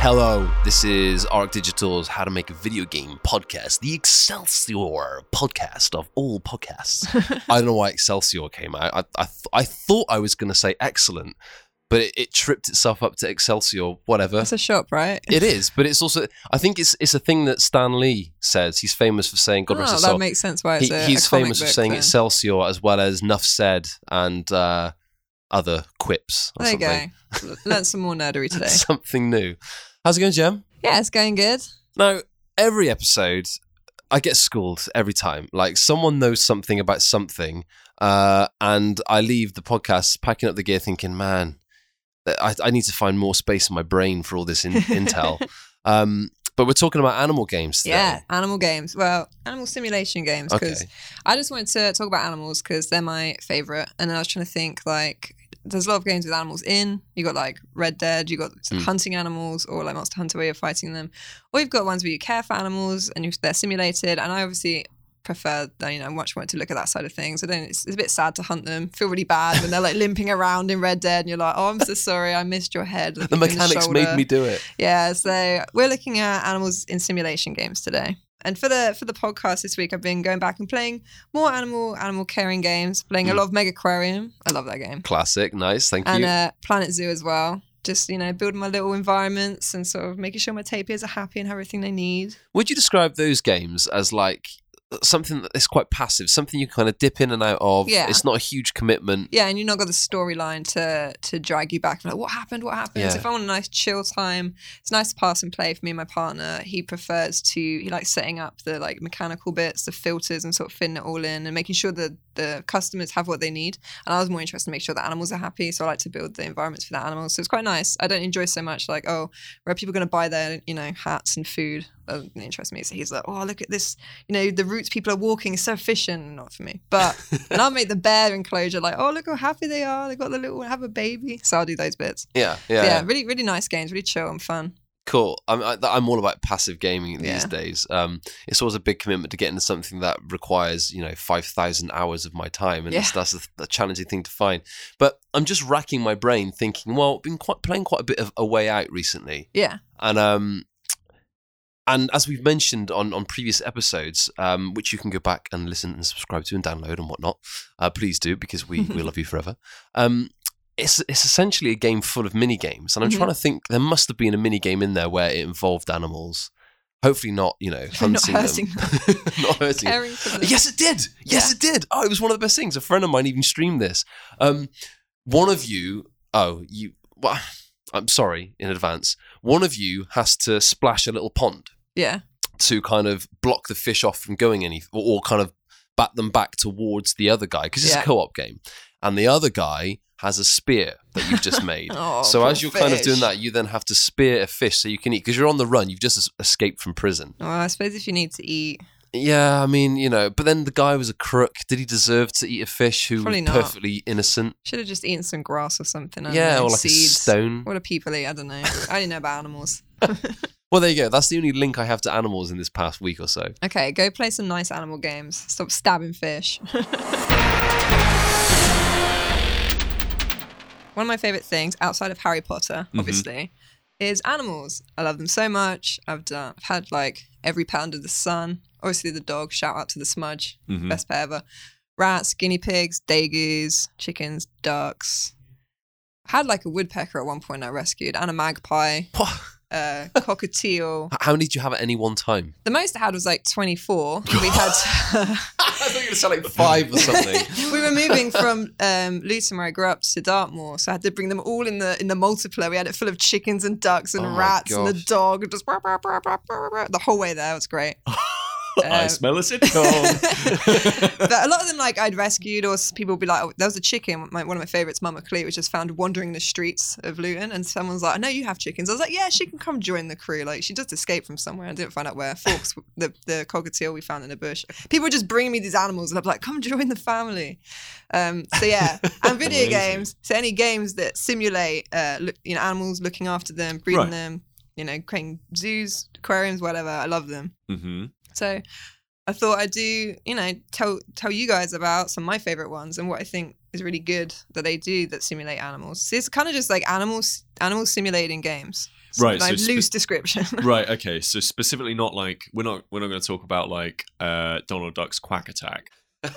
Hello, this is Auroch Digital's How to Make a Video Game podcast, the Excelsior podcast of all podcasts. I don't know why Excelsior came out. I, I, th- I thought I was going to say excellent, but it, it tripped itself up to Excelsior, whatever. It's a shop, right? It is, but it's also, I think it's it's a thing that Stan Lee says. He's famous for saying, God rest Oh, his that makes sense why it's He- he's famous for saying then. Excelsior as well as Nuff Said and uh, other quips. Or There you something. go. Learn some more nerdery today. something new. How's it going, Jem? Yeah, it's going good. Now, every episode, I get schooled every time. Like someone knows something about something, uh, and I leave the podcast packing up the gear, thinking, "Man, I, I need to find more space in my brain for all this in, intel." Um, but we're talking about animal games today. Yeah, animal games. Well, animal simulation games. Because Okay. I just wanted to talk about animals because they're my favorite. And then I was trying to think like, there's a lot of games with animals in. You got like Red Dead. You got Mm. hunting animals, or like Monster Hunter where you're fighting them. Or you've got ones where you care for animals and you, they're simulated. And I obviously prefer, you know, much more to look at that side of things. I don't. It's, it's a bit sad to hunt them. Feel really bad when they're like limping around in Red Dead, and you're like, oh, I'm so sorry, I missed your head. The mechanics made me do it. Yeah, so we're looking at animals in simulation games today. And for the for the podcast this week, I've been going back and playing more animal animal caring games. Playing a Mm. lot of Megaquarium. I love that game. Classic, nice, thank And you. And uh, Planet Zoo as well. Just you know, building my little environments and sort of making sure my tapirs are happy and have everything they need. Would you describe those games as like something that is quite passive, something you kind of dip in and out of? Yeah. It's not a huge commitment. Yeah, and you've not got the storyline to to drag you back. Like, what happened? What happened? Yeah. So if I want a nice chill time, it's nice to pass and play for me and my partner. He prefers to he likes setting up the like mechanical bits, the filters, and sort of fitting it all in and making sure that the customers have what they need. And I was more interested to make sure the animals are happy. So I like to build the environments for the animals. So it's quite nice. I don't enjoy so much like, oh, where are people going to buy their, you know, hats and food? That doesn't interest me. So he's like, oh, look at this, you know, the routes people are walking is so efficient. Not for me. But and I'll make the bear enclosure like, oh, look how happy they are. They got the little have a baby. So I'll do those bits. Yeah, Yeah, yeah, yeah. really, really nice games, really chill and fun. Cool. I'm I, I'm all about passive gaming these Yeah. days. Um, it's always a big commitment to get into something that requires you know five thousand hours of my time, and Yeah. that's a, a challenging thing to find. But I'm just racking my brain, thinking, well, been quite playing quite a bit of a way out recently, Yeah, and um, and as we've mentioned on on previous episodes, um, which you can go back and listen and subscribe to and download and whatnot, uh, please do because we we love you forever. Um, it's it's essentially a game full of mini games, and I'm Mhm. trying to think. There must have been a mini game in there where it involved animals. Hopefully not, you know, Not hunting hurting them, not hurting. them. caring them. Yes, it did. Yes, Yeah. it did. Oh, it was one of the best things. A friend of mine even streamed this. Um, one of you, oh, you. Well, I'm sorry in advance. One of you has to splash a little pond yeah, to kind of block the fish off from going any, or, or kind of bat them back towards the other guy because it's Yeah. a co-op game, and the other guy has a spear that you've just made. Oh, so as you're kind of doing that, you then have to spear a fish so you can eat because you're on the run. You've just escaped from prison. Well, I suppose if you need to eat, Yeah, I mean, you know, but then the guy was a crook. Did he deserve to eat a fish who Probably was not. perfectly innocent? should have just eaten some grass or something. I yeah, know, or like seeds. a stone. What do people eat? I don't know. I only know about animals. Well, there you go. That's the only link I have to animals in this past week or so. Okay, go play some nice animal games. Stop stabbing fish. One of my favorite things outside of Harry Potter, Mhm. obviously, is animals. I love them so much. I've done, I've had like every pet under the sun. Obviously, the dog. Shout out to the smudge, Mhm. best pet ever. Rats, guinea pigs, degus, chickens, ducks. I had like a woodpecker at one point I rescued, and a magpie, uh, cockatiel. How many did you have at any one time? The most I had was like 24. We had. I thought you were selling like five or something. we were moving from um, Luton, where I grew up, to Dartmoor, so I had to bring them all in the in the Multipla. We had it full of chickens and ducks and Oh rats and the dog, and just the whole way there. It was great. I Um, smell a sitcom. but a lot of them, like I'd rescued, or people would be like, oh, "There was a chicken." My, one of my favorites, Mama Clee, was just found wandering the streets of Luton, and someone's like, "I know you have chickens." I was like, "Yeah, she can come join the crew." Like she just escaped from somewhere. I didn't find out where. Forks, the the cockatiel we found in a bush. People would just bring me these animals, and I'm like, "Come join the family." Um, so yeah, and video Amazing. games. So any games that simulate, uh, look, you know, animals, looking after them, breeding Right. them. you know, creating zoos, aquariums, whatever. I love them. hmm So I thought I'd do, you know, tell tell you guys about some of my favorite ones and what I think is really good that they do that simulate animals. So it's kind of just like animals animals simulating games. Right, Like so spe- loose description. right. Okay. So specifically, not like we're not we're not going to talk about like uh, Donald Duck's quack attack.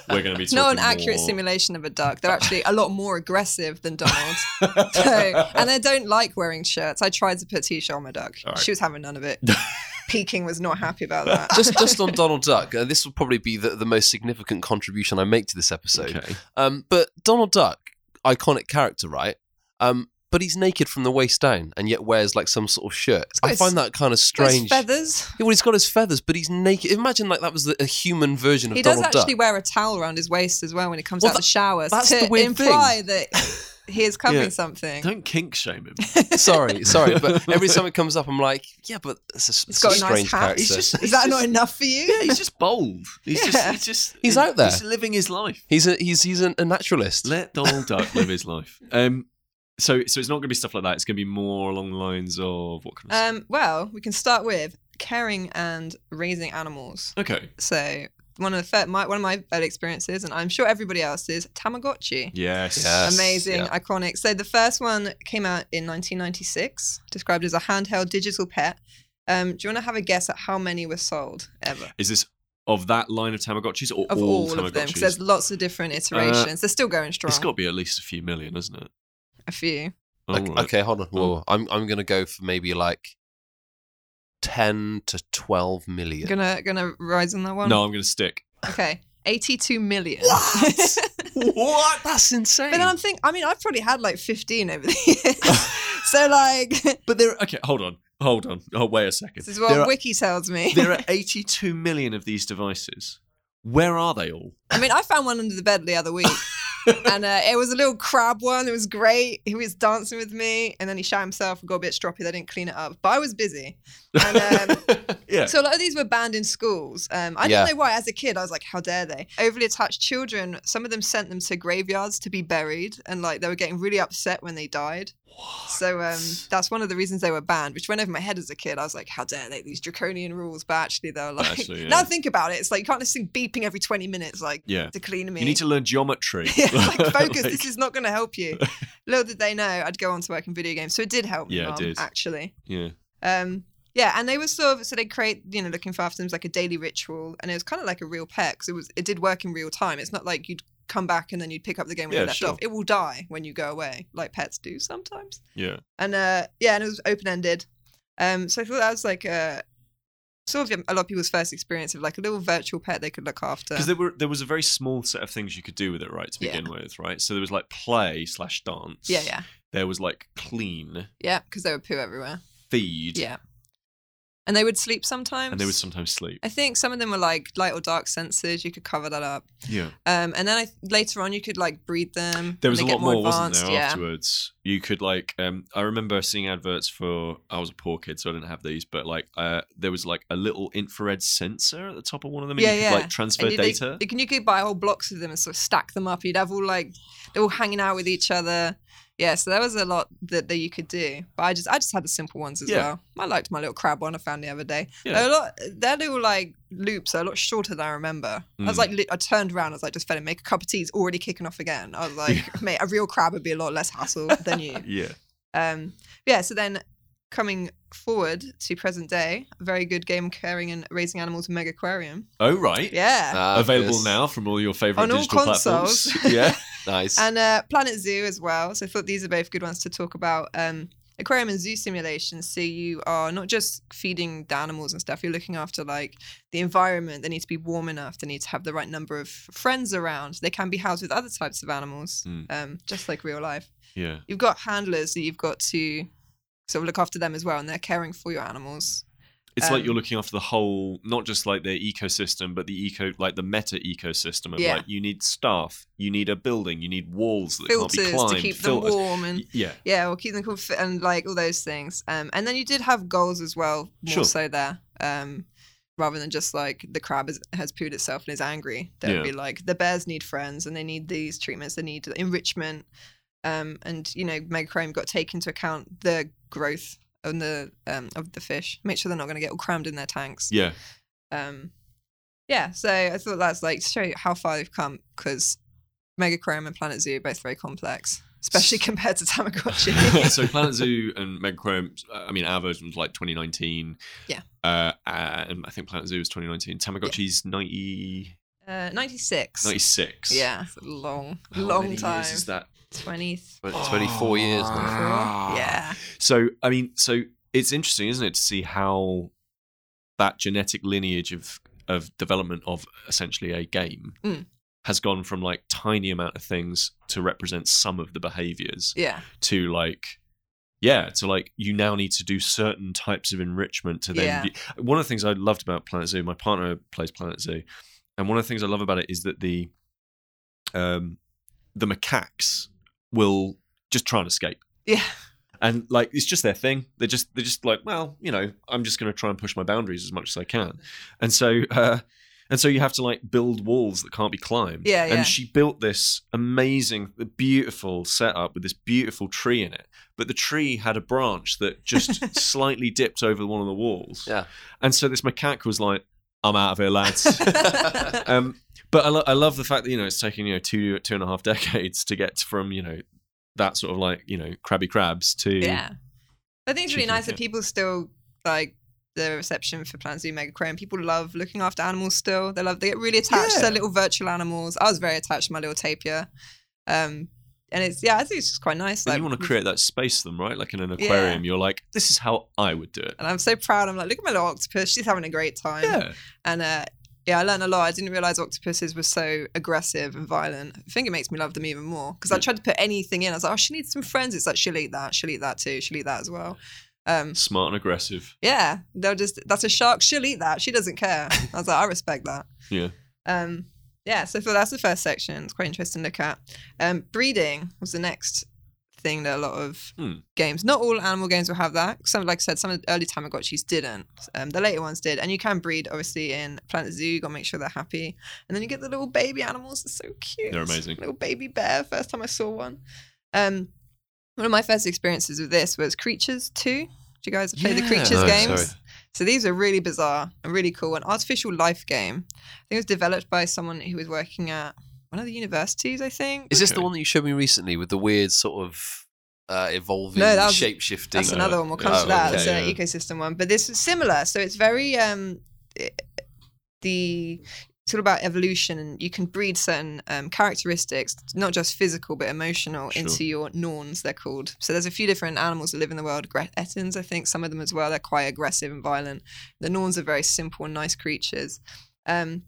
We're going to be not an accurate more- simulation of a duck. They're actually a lot more aggressive than Donald. So, and they don't like wearing shirts. I tried to put a t-shirt on my duck. Right. She was having none of it. Peking was not happy about that. just just on Donald Duck, uh, this will probably be the, the most significant contribution I make to this episode. okay. Um, but Donald Duck, iconic character, right? Um, but he's naked from the waist down and yet wears like some sort of shirt. I his- find that kind of Those strange. feathers. Yeah, well, he's got his feathers, but he's naked. Imagine like that was the, a human version of He does Donald actually Duck. wear a towel around his waist as well when he comes Well, out of the shower that's to the weird imply that he is covering Yeah. something. Don't kink shame him. sorry, sorry, but every time it comes up, I'm like, yeah, but it's a, it's got a a nice strange hat. character. He's just- Is that just- not enough for you? Yeah, he's just bold. He's Yeah. just he's just He's out there. He's living his life. He's a he's he's a, a naturalist. Let Donald Duck live his life. Um, so so it's not going to be stuff like that. It's going to be more along the lines of what kind of. Um, well, we can start with caring and raising animals. okay. So one of the fir- my, one of my early experiences, and I'm sure everybody else's, is Tamagotchi. Yes. Yes. Amazing, yeah. iconic. So the first one came out in 1996, described as a handheld digital pet. Um, do you want to have a guess at how many were sold ever? Is this of that line of Tamagotchis or Of all, all, Tamagotchis? of them, because there's lots of different iterations. They're still going strong. it's got to be at least a few million, isn't it? a few. Oh, Okay, right. okay, hold on. Whoa, I'm I'm gonna go for maybe like ten to twelve million. Gonna gonna rise on that one. No, I'm going to stick. Okay, 82 million. What? what? That's insane. But then I'm thinking. I mean, I've probably had like 15 over the years. so like, But there. Okay, hold on, hold on. Oh, wait a second. this is what There are, Wiki tells me. there are 82 million of these devices. Where are they all? I mean, I found one under the bed the other week. And uh, it was a little crab one. It was great. He was dancing with me, and then he shot himself and got a bit stroppy. They didn't clean it up, but I was busy. And um, yeah. so a lot of these were banned in schools. Um, I Yeah. didn't know why. As a kid, I was like, "How dare they?" Overly attached children. Some of them sent them to graveyards to be buried, and like they were getting really upset when they died. So um, that's one of the reasons they were banned, which went over my head as a kid. I was like, "How dare they? These draconian rules!" But actually, they're like, Actually, yeah. now think about it. It's like you can't just sing beeping every twenty minutes, like yeah. to clean me. You need to learn geometry. yeah, like focus. Like- this is not going to help you. Little did they know I'd go on to work in video games, so it did help me. Yeah, it Mum, did. actually. Yeah. Um, yeah, and they were sort of so they create you know looking for after them as like a daily ritual, and it was kind of like a real pet because it was it did work in real time. It's not like you'd come back and then you'd pick up the game where Yeah, you left sure. off. It will die when you go away, like pets do sometimes. Yeah. And uh, yeah, and it was open ended. Um, so I thought that was like a sort of a lot of people's first experience of like a little virtual pet they could look after. Because there were there was a very small set of things you could do with it, right, to Yeah. begin with, right? So there was like play slash dance. Yeah, yeah, There was like clean, yeah, because they were poo everywhere. feed, Yeah. And they would sleep sometimes. and they would sometimes sleep. I think some of them were like light or dark sensors. You could cover that up. Yeah. Um, and then I, later on, you could like breed them. There was a lot get more, wasn't there, Yeah. afterwards? You could like um I remember seeing adverts for I was a poor kid, so I didn't have these, but like uh there was like a little infrared sensor at the top of one of them and Yeah, you could yeah. like transfer And data. can you could buy whole blocks of them and sort of stack them up. You'd have all like they're all hanging out with each other. Yeah, so there was a lot that, that you could do. But I just I just had the simple ones as Yeah. well. I liked my little crab one I found the other day. Yeah. They're a lot their little like loops are a lot shorter than I remember. I was Mm. like I turned around, I was like, just better make a cup of tea, it's already kicking off again. I was like, mate, a real crab would be a lot less hassle than you. yeah. Um, yeah, so then coming forward to present day, a very good game caring and raising animals in Megaquarium. Oh right. Yeah. Ah, Available yes. now from all your favorite On all consoles. platforms. yeah. Nice. and uh, Planet Zoo as well. So I thought these are both good ones to talk about. Um, aquarium and zoo simulations. So you are not just feeding the animals and stuff. You're looking after like the environment. They need to be warm enough. They need to have the right number of friends around. They can be housed with other types of animals, Mm. um, just like real life. Yeah. You've got handlers that you've got to sort of look after them as well, and they're caring for your animals. It's like Um, you're looking after the whole, not just like their ecosystem, but the eco, like the meta ecosystem of Yeah. like you need staff, you need a building, you need walls that filters can't be climbed, to keep filters. them warm and Yeah, yeah, we'll keep them cool and like all those things. Um, and then you did have goals as well, more Sure. so there. Um, rather than just like the crab is, has pooed itself and is angry, there Yeah. be like the bears need friends and they need these treatments, they need enrichment. Um, and you know, Megaquarium got to take into account the growth on the um, of the fish. Make sure they're not going to get all crammed in their tanks. Yeah. Um, yeah, so I thought that's like to show you how far they've come because Megaquarium and Planet Zoo are both very complex, especially compared to Tamagotchi. so Planet Zoo and Megaquarium, uh, I mean, our version was like 2019. Yeah. Uh, and I think Planet Zoo was 2019. Tamagotchi's 90, uh, 96. 96. Yeah, long, How long time. Years is that? 20. Twenty- 24 years now. Ah. Yeah. So, I mean, so it's interesting, isn't it, to see how that genetic lineage of of development of essentially a game Mm. has gone from like tiny amount of things to represent some of the behaviors Yeah. to like yeah to like you now need to do certain types of enrichment to then Yeah. be- one of the things i loved about planet zoo my partner plays planet zoo and one of the things i love about it is that the um the macaques will just try and escape. Yeah. and like it's just their thing. They're just they're just like well you know i'm just going to try and push my boundaries as much as i can. And so uh and so you have to like build walls that can't be climbed. Yeah, yeah. and she built this amazing beautiful setup with this beautiful tree in it. But the tree had a branch that just slightly dipped over one of the walls. Yeah. and so this macaque was like i'm out of here lads. Um, but I, lo- I love the fact that you know it's taken you know two two and a half decades to get from you know that sort of like you know crabby crabs to Yeah. I think it's really nice that people still like the reception for Planet Zoo Megaquarium. People love looking after animals still. They love they get really attached to their little virtual animals. I was very attached to my little tapir. Um and it's yeah, I think it's just quite nice. Like you want to create that space for them, right? Like in an aquarium, you're like, this is how I would do it. and I'm so proud. I'm like, look at my little octopus. She's having a great time. Yeah, And uh yeah, I learned a lot. I didn't realize octopuses were so aggressive and violent. I think it makes me love them even more because I tried to put anything in. I was like, oh, she needs some friends. It's like she'll eat that. She'll eat that too. She'll eat that as well. Um, smart and aggressive. Yeah, they'll just that's a shark. She'll eat that. She doesn't care. I was like, I respect that. Yeah. Um, yeah. So for, that's the first section. It's quite interesting to look at. Um, breeding was the next thing that a lot of Hmm. games. Not all animal games will have that. Some, like I said, some of the early Tamagotchis didn't. Um, the later ones did, and you can breed obviously in Planet Zoo. You got to make sure they're happy, and then you get the little baby animals. They're so cute. They're amazing. Little baby bear. First time I saw one. Um, one of my first experiences with this was Creatures Two. Do you guys play the Creatures No, games? sorry. So these are really bizarre and really cool. An artificial life game. I think it was developed by someone who was working at one of the universities. I think. Is this the one that you showed me recently with the weird sort of uh, evolving, No, that was- shape shifting? That's another one. We'll come Oh, to that. okay, It's an yeah. ecosystem one, but this is similar. So it's very um, it- the it's all about evolution, and you can breed certain um, characteristics, not just physical but emotional, Sure. into your norns. They're called. So there's a few different animals that live in the world. Gre- Ettins, I think, some of them as well. They're quite aggressive and violent. The norns are very simple and nice creatures. Um,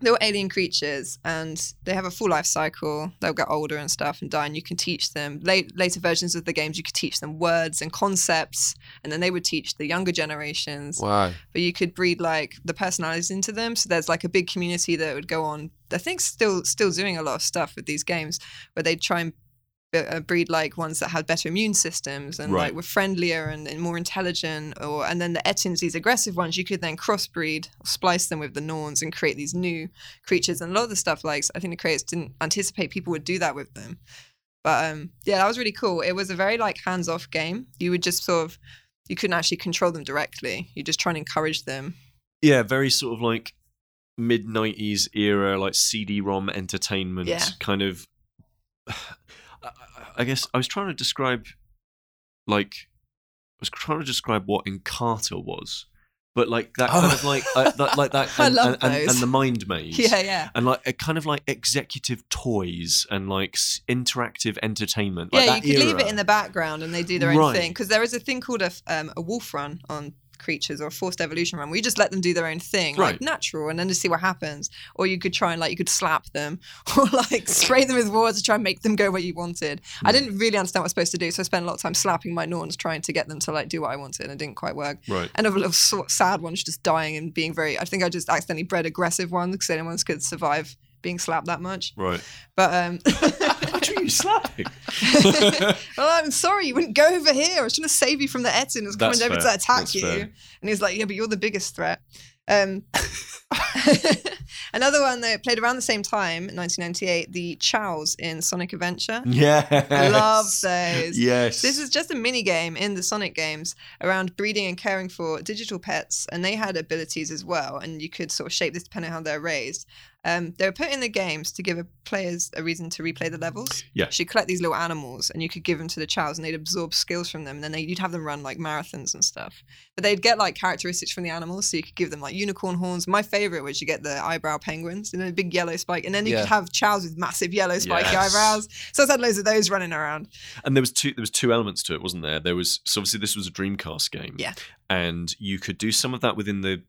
they're all alien creatures and they have a full life cycle. They'll get older and stuff and die, and you can teach them. Late, later versions of the games, you could teach them words and concepts, and then they would teach the younger generations. Wow. But you could breed like the personalities into them. So there's like a big community that would go on. I think still still doing a lot of stuff with these games where they try and uh, breed like ones that had better immune systems and Right. like were friendlier and, and more intelligent or and then the ettins these aggressive ones you could then crossbreed or splice them with the norns and create these new creatures and a lot of the stuff like i think the creators didn't anticipate people would do that with them but um yeah that was really cool it was a very like hands-off game you would just sort of you couldn't actually control them directly you just try and encourage them Yeah, very sort of like mid '90s era, like CD-ROM entertainment Yeah. kind of. I- I guess I was trying to describe, like, I was trying to describe what Encarta was, but like that kind Oh. of like uh, that, like that, and, and, and, and the mind maze. yeah yeah and like a kind of like executive toys and like s- interactive entertainment. Like yeah, that you could leave it in the background and they do their own Right. thing because there is a thing called a um, a wolf run on creatures or forced evolution run where you just let them do their own thing like natural and then just see what happens or you could try and like you could slap them or like spray them with water to try and make them go where you wanted Hmm. i didn't really understand what i was supposed to do so i spent a lot of time slapping my norns trying to get them to like do what i wanted and it didn't quite work Right. and of a little so- sad ones just dying and being very i think i just accidentally bred aggressive ones because anyone could survive being slapped that much Right. but um are you slapping? well, I'm sorry, you wouldn't go over here. I was trying to save you from the Ettin who's coming That's over fair. to attack That's you. fair. And he's like, Yeah, but you're the biggest threat. Um, Another one that played around the same time, 1998, the Chaos in Sonic Adventure. Yeah. I love those. Yes. This is just a mini game in the Sonic games around breeding and caring for digital pets, and they had abilities as well. And you could sort of shape this depending on how they're raised. Um, they were put in the games to give a players a reason to replay the levels. Yeah. So you collect these little animals, and you could give them to the chaos, and they'd absorb skills from them. And then they, you'd have them run like marathons and stuff. But they'd get like characteristics from the animals, so you could give them like unicorn horns. My favorite was you get the eyebrow penguins, and then a big yellow spike, and then you Yeah. could have chaos with massive yellow spiky Yes. eyebrows. So I had loads of those running around. and there was two there was two elements to it wasn't there there was so obviously this was a dreamcast game Yeah. and you could do some of that within the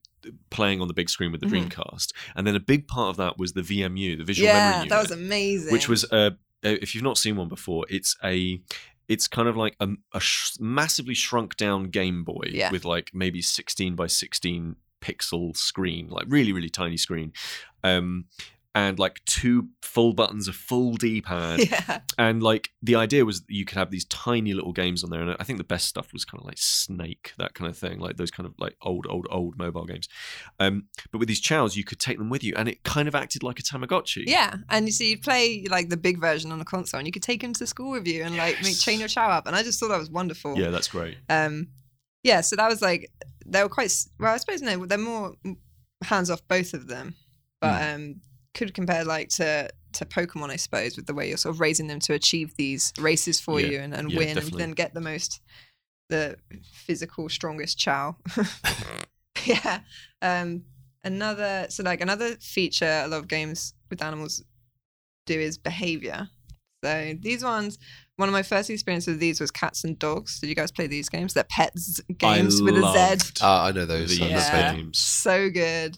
playing on the big screen with the Mhm. dreamcast and then a big part of that was the vmu the visual memory yeah, unit that was amazing. which was uh, if you've not seen one before it's a it's kind of like a, a sh- massively shrunk down game boy Yeah. with like maybe 16 by 16 pixel screen like really really tiny screen um and like two full buttons a full d-pad yeah. and like the idea was that you could have these tiny little games on there and i think the best stuff was kind of like snake that kind of thing like those kind of like old old old mobile games um but with these chaos you could take them with you and it kind of acted like a tamagotchi Yeah, and you see, you'd play like the big version on the console, and you could take them to school with you and like make chain your chao up. And I just thought that was wonderful. yeah that's great Um, yeah. So that was like they were quite well. I suppose no, they're more hands off both of them, but um, could compare like to to Pokemon, I suppose, with the way you're sort of raising them to achieve these races for Yeah, you and, and yeah, win, definitely. and then get the most the physical strongest chao. yeah. Um, another so like another feature a lot of games with animals do is behavior. So these ones, one of my first experiences with these was cats and dogs. Did you guys play these games? They're pets games I with a Z. loved Ah, I know those. the Yeah. played them. games So good.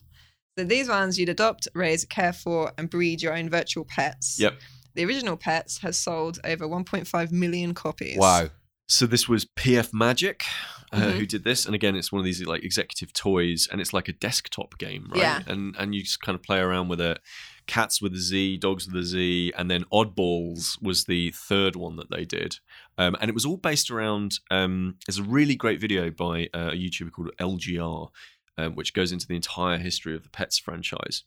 So these ones you'd adopt, raise, care for, and breed your own virtual pets. Yep. The original Petz has sold over 1.5 million copies. Wow. So this was PF Magic uh, Mhm. who did this, and again, it's one of these like executive toys, and it's like a desktop game, right? Yeah. And and you just kind of play around with it. Cats with a Z, dogs with a Z, and then Oddballz was the third one that they did, um, and it was all based around. Um, there's a really great video by uh, a YouTuber called LGR, um, which goes into the entire history of the Petz franchise.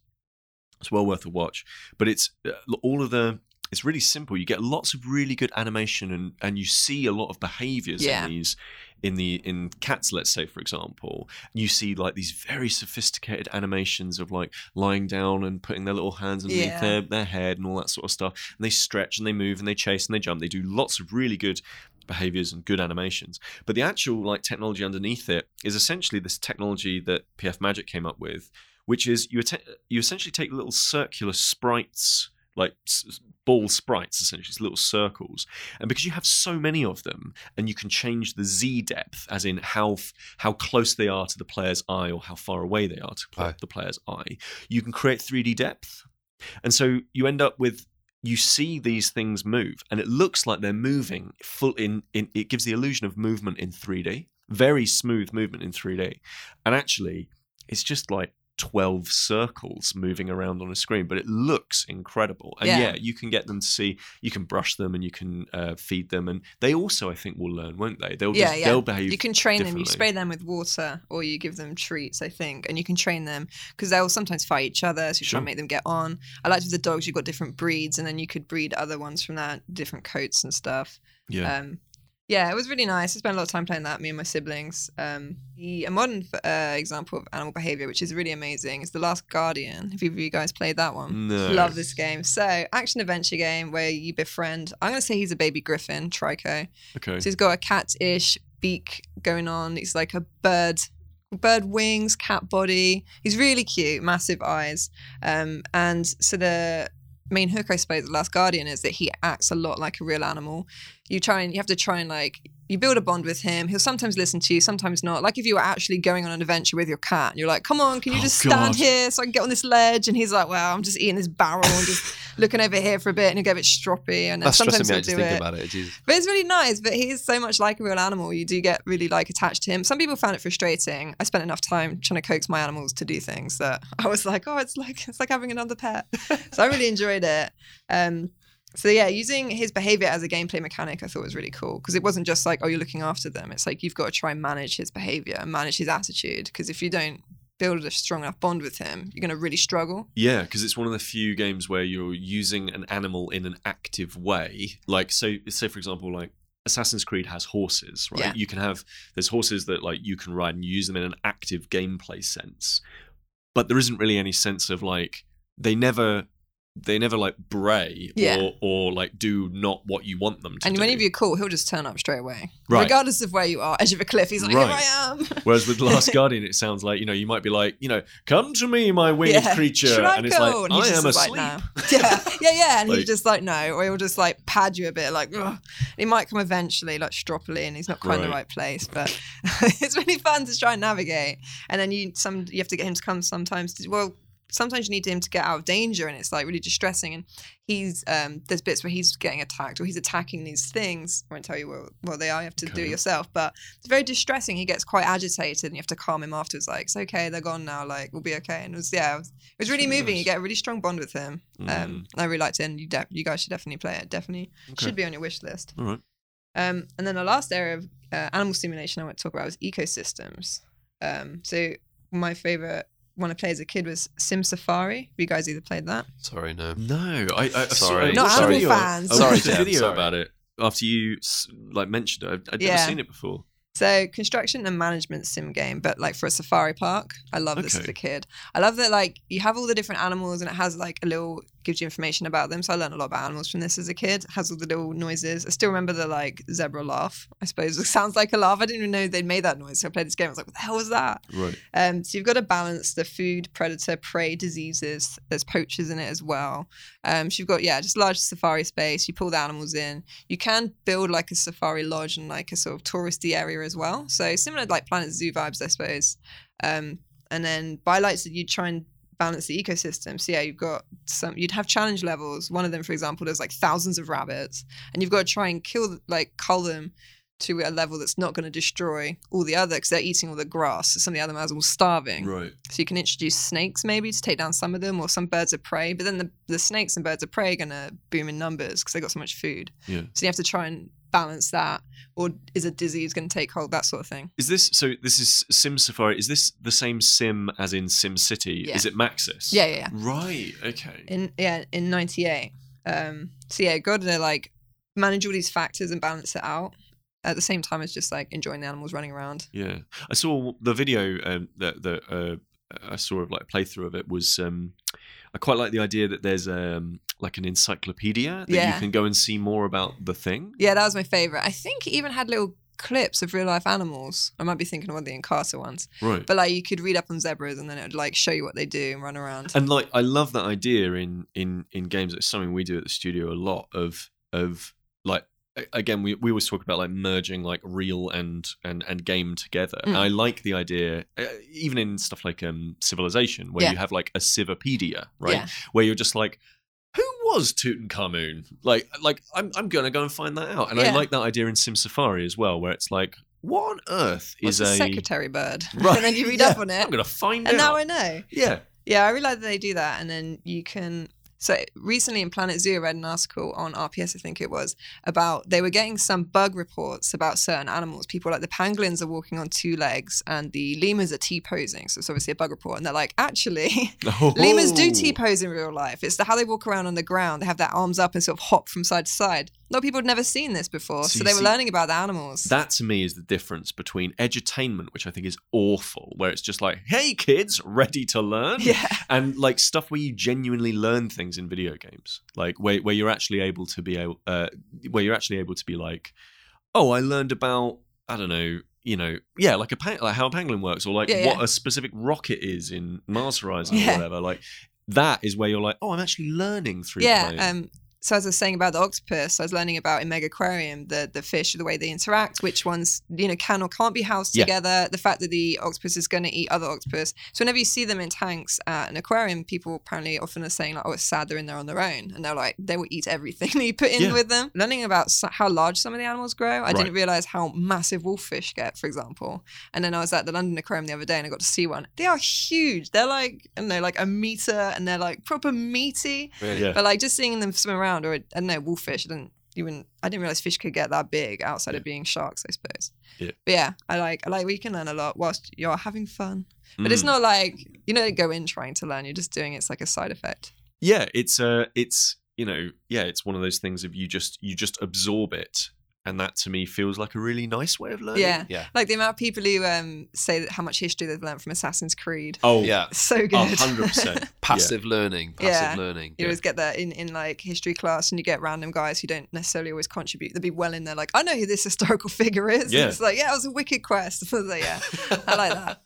It's well worth a watch, but it's uh, all of the it's really simple. You get lots of really good animation, and and you see a lot of behaviors Yeah. in these in the in cats. Let's say, for example, you see like these very sophisticated animations of like lying down and putting their little hands underneath Yeah. their their head and all that sort of stuff. And they stretch and they move and they chase and they jump. They do lots of really good behaviors and good animations. But the actual like technology underneath it is essentially this technology that PF Magic came up with, which is you att- you essentially take little circular sprites like ball sprites essentially it's little circles and because you have so many of them and you can change the z depth as in how f- how close they are to the player's eye or how far away they are to pl- the player's eye you can create 3d depth and so you end up with you see these things move and it looks like they're moving full in, in it gives the illusion of movement in 3d very smooth movement in 3d and actually it's just like 12 circles moving around on a screen but it looks incredible and Yeah. yeah, you can get them to see you can brush them and you can uh, feed them and they also i think will learn won't they they'll Yeah, just, yeah. they'll behave You can train them. You spray them with water, or you give them treats. I think, and you can train them because they'll sometimes fight each other. So you try Sure. and make them get on. I liked with the dogs. You've got different breeds, and then you could breed other ones from that, different coats and stuff. yeah Um, yeah, it was really nice. I spent a lot of time playing that. Me and my siblings. Um, the, a modern uh, example of animal behavior, which is really amazing, is The Last Guardian. Have either you guys played that one? no Love this game. So, action adventure game where you befriend. I'm going to say he's a baby griffin, Trico. okay So he's got a cat-ish beak going on. He's like a bird, bird wings, cat body. He's really cute, massive eyes. Um, and so the main hook, I suppose, the Last Guardian is that he acts a lot like a real animal. You try and you have to try and like you build a bond with him. He'll sometimes listen to you, sometimes not. Like if you were actually going on an adventure with your cat, and you're like, "Come on, can you Oh, just God. stand here so I can get on this ledge?" And he's like, "Well, I'm just eating this barrel and just looking over here for a bit," and he'll get a bit stroppy, and then That's sometimes me he'll do it. about it. Jesus. But it's really nice. But he's so much like a real animal. You do get really like attached to him. Some people found it frustrating. I spent enough time trying to coax my animals to do things that I was like, oh, it's like it's like having another pet. so I really enjoyed it. Um, so yeah, using his behavior as a gameplay mechanic, I thought was really cool because it wasn't just like, oh, you're looking after them. It's like you've got to try and manage his behavior and manage his attitude. Because if you don't build a strong enough bond with him, you're going to really struggle. Yeah, because it's one of the few games where you're using an animal in an active way. Like, so, say for example, like Assassin's Creed has horses, right? Yeah. You can have there's horses that like you can ride and use them in an active gameplay sense, but there isn't really any sense of like they never they never like bray Yeah. or or like do not what you want them to And do. whenever you're cool, he'll just turn up straight away. Right. Regardless of where you are, edge of a cliff, he's like, Right. here I am. Whereas with Last Guardian, it sounds like you know you might be like you know come to me, my winged Yeah. creature, Should I and it's go? like I am like, asleep. no. yeah, yeah, yeah. And Like- he's just like, no. Or he'll just like pad you a bit, like, Ugh. he might come eventually, like stroppily, and he's not quite in the Right. right place. But it's really fun to try and navigate. And then you some you have to get him to come sometimes. To, well, sometimes you need him to get out of danger, and it's like really distressing. And he's um there's bits where he's getting attacked or he's attacking these things. I won't tell you what, what they are. You have to do it yourself. But it's very distressing. He gets quite agitated, and you have to calm him afterwards. Like, it's okay, they're gone now. Like, we'll be okay. And it was yeah, it was, it was really moving. You get a really strong bond with him. Mm. Um, I really liked it, and you de- you guys should definitely play it. Definitely Okay. should be on your wish list. All right. Um, and then the last area of uh, animal simulation I want to talk about was ecosystems. Um, so my favorite one I played as a kid was Sim Safari. Have you guys either played that? Sorry, no. No, I, I Sorry. I Not watched a animal fans. I Sorry, watched a Jem, video sorry. about it after you s- like mentioned it. I'd, I'd Yeah. never seen it before. So construction and management sim game, but like for a safari park. I love this as a kid. I love that like you have all the different animals and it has like a little gives you information about them. So I learned a lot about animals from this as a kid. It has all the little noises. I still remember the like zebra laugh. I suppose it sounds like a laugh. I didn't even know they'd made that noise. So I played this game. I was like, what the hell was that? Right. Um, so you've got to balance the food, predator, prey, diseases. There's poachers in it as well. Um, so you've got yeah, just large safari space. You pull the animals in. You can build like a safari lodge and like a sort of touristy area as well. So similar to like Planet Zoo vibes, I suppose. Um, and then by lights that you try and balance the ecosystem. So yeah, you've got some. You'd have challenge levels. One of them, for example, there's like thousands of rabbits, and you've got to try and kill like cull them to a level that's not going to destroy all the other because they're eating all the grass. So some of the other animals are starving. Right. So you can introduce snakes maybe to take down some of them or some birds of prey. But then the, the snakes and birds of prey are going to boom in numbers because they got so much food. Yeah. So you have to try and balance that. Or is a disease going to take hold? That sort of thing. Is this so? This is Sim Safari. Is this the same Sim as in Sim City? Yeah. Is it Maxis? Yeah, yeah, yeah. Right. Okay. In yeah, in '98. Um, so yeah, got to like manage all these factors and balance it out. At the same time as just like enjoying the animals running around. Yeah, I saw the video um, that that uh, I saw of like a playthrough of it was. Um, I quite like the idea that there's um, like an encyclopedia that you can go and see more about the thing. Yeah, that was my favorite. I think it even had little clips of real life animals. I might be thinking of one of the Encarta ones. Right. But like you could read up on zebras and then it would like show you what they do and run around. and like I love that idea in in in games. It's something we do at the studio a lot of of like again we, we always talk about like merging like real and and and game together. Mm. I like the idea uh, even in stuff like um Civilization where Yeah. you have like a Civilopedia, right? Yeah. Where you're just like who was Tutankhamun? Like, like I'm, I'm gonna go and find that out. And I like that idea in Sim Safari as well, where it's like, what on earth What's is a a secretary bird? Right, and then you read yeah, up on it. I'm gonna find And out. And now I know. yeah, Yeah, I realized that they do that, and then you can. So recently in Planet Zoo, I read an article on RPS, I think it was, about they were getting some bug reports about certain animals. People like the pangolins are walking on two legs, and the lemurs are T posing. So it's obviously a bug report, and they're like, actually, lemurs do Oh. T pose in real life. It's the, how they walk around on the ground. They have their arms up and sort of hop from side to side. A lot of people had never seen this before, So so, they were see- learning about the animals. That to me is the difference between edutainment, which I think is awful, where it's just like, hey kids, ready to learn? yeah, And like stuff where you genuinely learn things in video games, like where, where you're actually able to be able, uh, where you're actually able to be like, oh, I learned about, I don't know, you know, yeah, like a pang- like how a pangolin works, or like Yeah, what yeah. a specific rocket is in Mars Horizon Yeah. or whatever. Like that is where you're like, oh, I'm actually learning through yeah. playing. Um, so as I was saying about the octopus, I was learning about in Megaquarium the the fish, the way they interact, which ones you know can or can't be housed Yeah. together. The fact that the octopus is going to eat other octopus. So whenever you see them in tanks at an aquarium, people apparently often are saying like, "Oh, it's sad they're in there on their own," and they're like, they will eat everything that you put in Yeah. with them. Learning about how large some of the animals grow, I Right. didn't realize how massive wolffish get, for example. And then I was at the London Aquarium the other day and I got to see one. They are huge. They're like, and they're like a meter, and they're like proper meaty. Really? Yeah. But like just seeing them swim around, or I don't know, wolffish. I didn't even I didn't realize fish could get that big outside of being sharks. I suppose. Yeah. But yeah, I like I like we can learn a lot whilst you're having fun. But it's Mm. not like you don't go in trying to learn. You're just doing it. It's like a side effect. yeah it's uh it's you know yeah it's one of those things of you just you just absorb it and that to me feels like a really nice way of learning Yeah. Yeah. Like the amount of people who um, say that how much history they've learned from Assassin's Creed. oh Yeah. So a good. hundred percent Passive learning. Passive Yeah. learning. You always get that in, in like history class, and you get random guys who don't necessarily always contribute. They'll be well in there, like, I know who this historical figure is. Yeah. It's like, yeah, it was a wicked quest. I was like, yeah, I like that.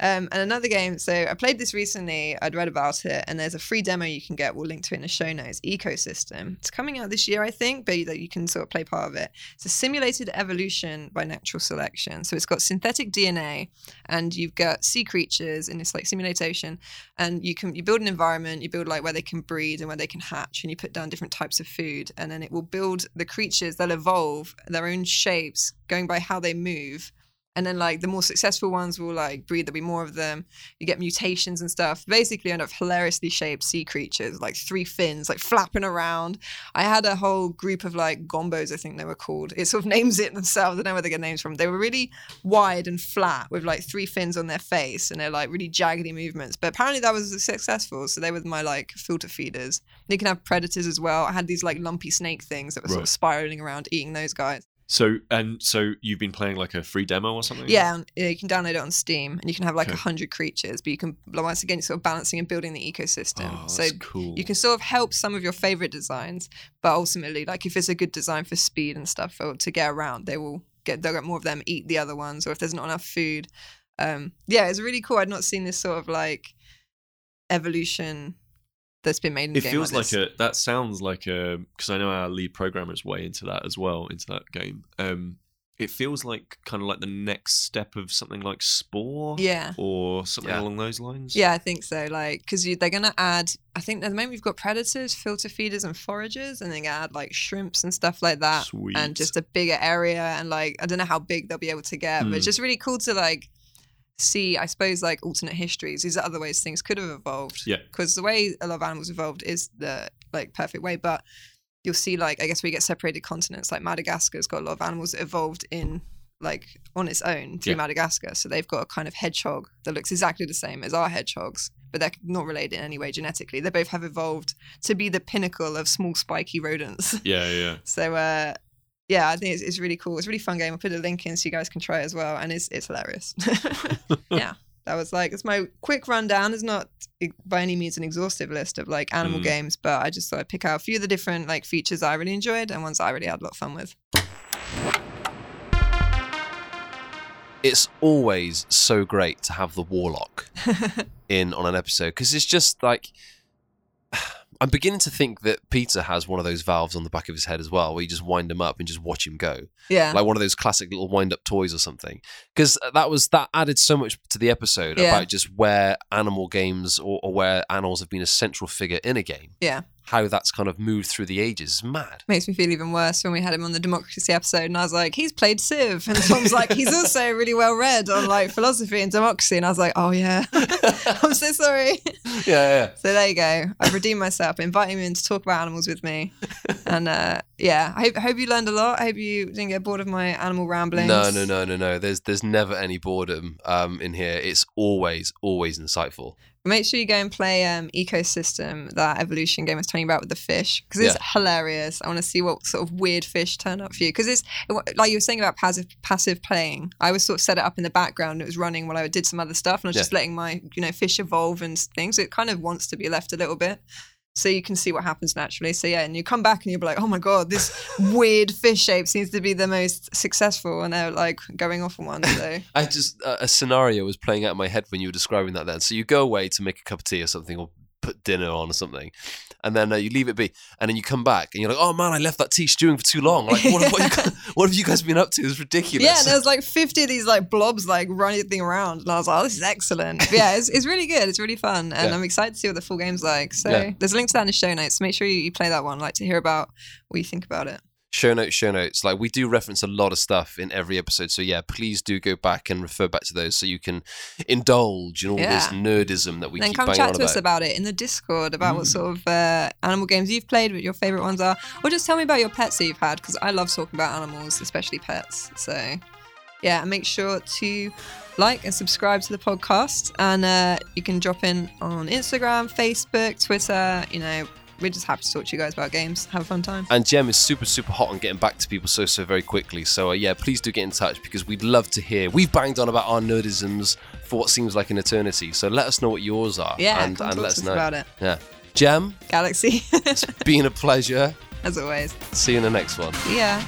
Um, and another game, so I played this recently. I'd read about it, and there's a free demo you can get. We'll link to it in the show notes. Ecosystem. It's coming out this year, I think, but that you can sort of play part of it. It's a simulated evolution by natural selection. So it's got synthetic DNA, and you've got sea creatures in this like simulation, and you can you build an environment. You build like where they can breed and where they can hatch, and you put down different types of food, and then it will build the creatures. They'll evolve their own shapes going by how they move and then like the more successful ones will like breed there'll be more of them. You get mutations and stuff. Basically end up hilariously shaped sea creatures like three fins like flapping around. I had a whole group of like gombos i think they were called. It sort of names it themselves. I don't know where they get names from. They were really wide and flat with like three fins on their face and they're like really jaggedy movements. But apparently that was successful so they were my like filter feeders. You can have predators as well. I had these like lumpy snake things that were sort of spiraling around eating those guys so and so you've been playing like a free demo or something Yeah, and, uh, you can download it on Steam, and you can have like a Okay. hundred creatures, but you can once again you're sort of balancing and building the ecosystem. oh, so cool you can sort of help some of your favorite designs, but ultimately, like if it's a good design for speed and stuff or to get around, they will get they'll get more of them eat the other ones, or if there's not enough food. Um, yeah, it's really cool. I'd not seen this sort of like evolution that's been made in it the game. It feels like, this. a that sounds like a because I know our lead programmer is way into that as well into that game. Um, it feels like kind of like the next step of something like Spore, yeah. or something Yeah. along those lines. Yeah, I think so. Like, because they're gonna add. I think at the moment we've got predators, filter feeders, and foragers, and they're gonna add like shrimps and stuff like that, Sweet. and just a bigger area. And like, I don't know how big they'll be able to get, but it's Hmm. just really cool to like see. I suppose like alternate histories. These are other ways things could have evolved. Yeah. Because the way a lot of animals evolved is the like perfect way, but you'll see like I guess we get separated continents. Like Madagascar's got a lot of animals that evolved in like on its own through Yeah. Madagascar. So they've got a kind of hedgehog that looks exactly the same as our hedgehogs, but they're not related in any way genetically. They both have evolved to be the pinnacle of small spiky rodents. yeah, yeah. So uh yeah, I think it's, it's really cool. It's a really fun game. I'll put a link in so you guys can try it as well. And it's it's hilarious. yeah. That was like it's my quick rundown. It's not by any means an exhaustive list of like animal Mm. games, but I just thought I'd pick out a few of the different like features I really enjoyed and ones I really had a lot of fun with. It's always so great to have the warlock in on an episode because it's just like I'm beginning to think that Peter has one of those valves on the back of his head as well, where you just wind him up and just watch him go, yeah. like one of those classic little wind-up toys or something. Because uh, that was that added so much to the episode Yeah. about just where animal games or, or where animals have been a central figure in a game. Yeah. How that's kind of moved through the ages is mad. makes me feel even worse when we had him on the democracy episode and I was like, he's played Civ. And Tom's like, he's also really well read on like philosophy and democracy. And I was like, oh yeah, I'm so sorry. Yeah, yeah. So there you go. I've redeemed myself, inviting him in to talk about animals with me. And uh, yeah, I hope, hope you learned a lot. I hope you didn't get bored of my animal ramblings. No, no, no, no, no. There's there's never any boredom um, in here. It's always always insightful. Make sure you go and play um, Ecosystem, that evolution game I was telling you about with the fish, because it's hilarious. I want to see what sort of weird fish turn up for you. Because it's like you were saying about passive passive playing. I was sort of set it up in the background. It was running while I did some other stuff, and I was Yeah. just letting my you know fish evolve and things. It kind of wants to be left a little bit. So you can see what happens naturally. So yeah, and you come back and you'll be like, oh my god, this weird fish shape seems to be the most successful, and they're like going off on one. So I just uh, a scenario was playing out in my head when you were describing that. Then, so you go away to make a cup of tea or something, or put dinner on or something, and then uh, you leave it be, and then you come back and you're like, oh man, I left that tea stewing for too long. Like, what, what, guys, what have you guys been up to? It's ridiculous. Yeah, and there was like 50 of these like blobs like running around. And I was like, oh, this is excellent. But yeah, it's, it's really good. It's really fun. And Yeah. I'm excited to see what the full game's like. So Yeah. there's a link to that in the show notes. So Make sure you, you play that one. I'd like to hear about what you think about it. Show notes, show notes. Like we do reference a lot of stuff in every episode. So yeah, please do go back and refer back to those so you can indulge in all this nerdism that we then keep come chat to about. us about it in the Discord about what Mm. sort of uh, animal games you've played, what your favorite ones are, or just tell me about your pets that you've had because I love talking about animals, especially pets. So yeah, and make sure to like and subscribe to the podcast. And uh, you can drop in on Instagram, Facebook, Twitter. You know, we're just happy to talk to you guys about games. Have a fun time. And Jem is super, super hot on getting back to people so, so very quickly. So, uh, yeah, please do get in touch because we'd love to hear. We've banged on about our nerdisms for what seems like an eternity. So let us know what yours are. Yeah, and, and let us, us know. about it. Yeah. Jem, Galaxy, it's been a pleasure. as always. See you in the next one. Yeah.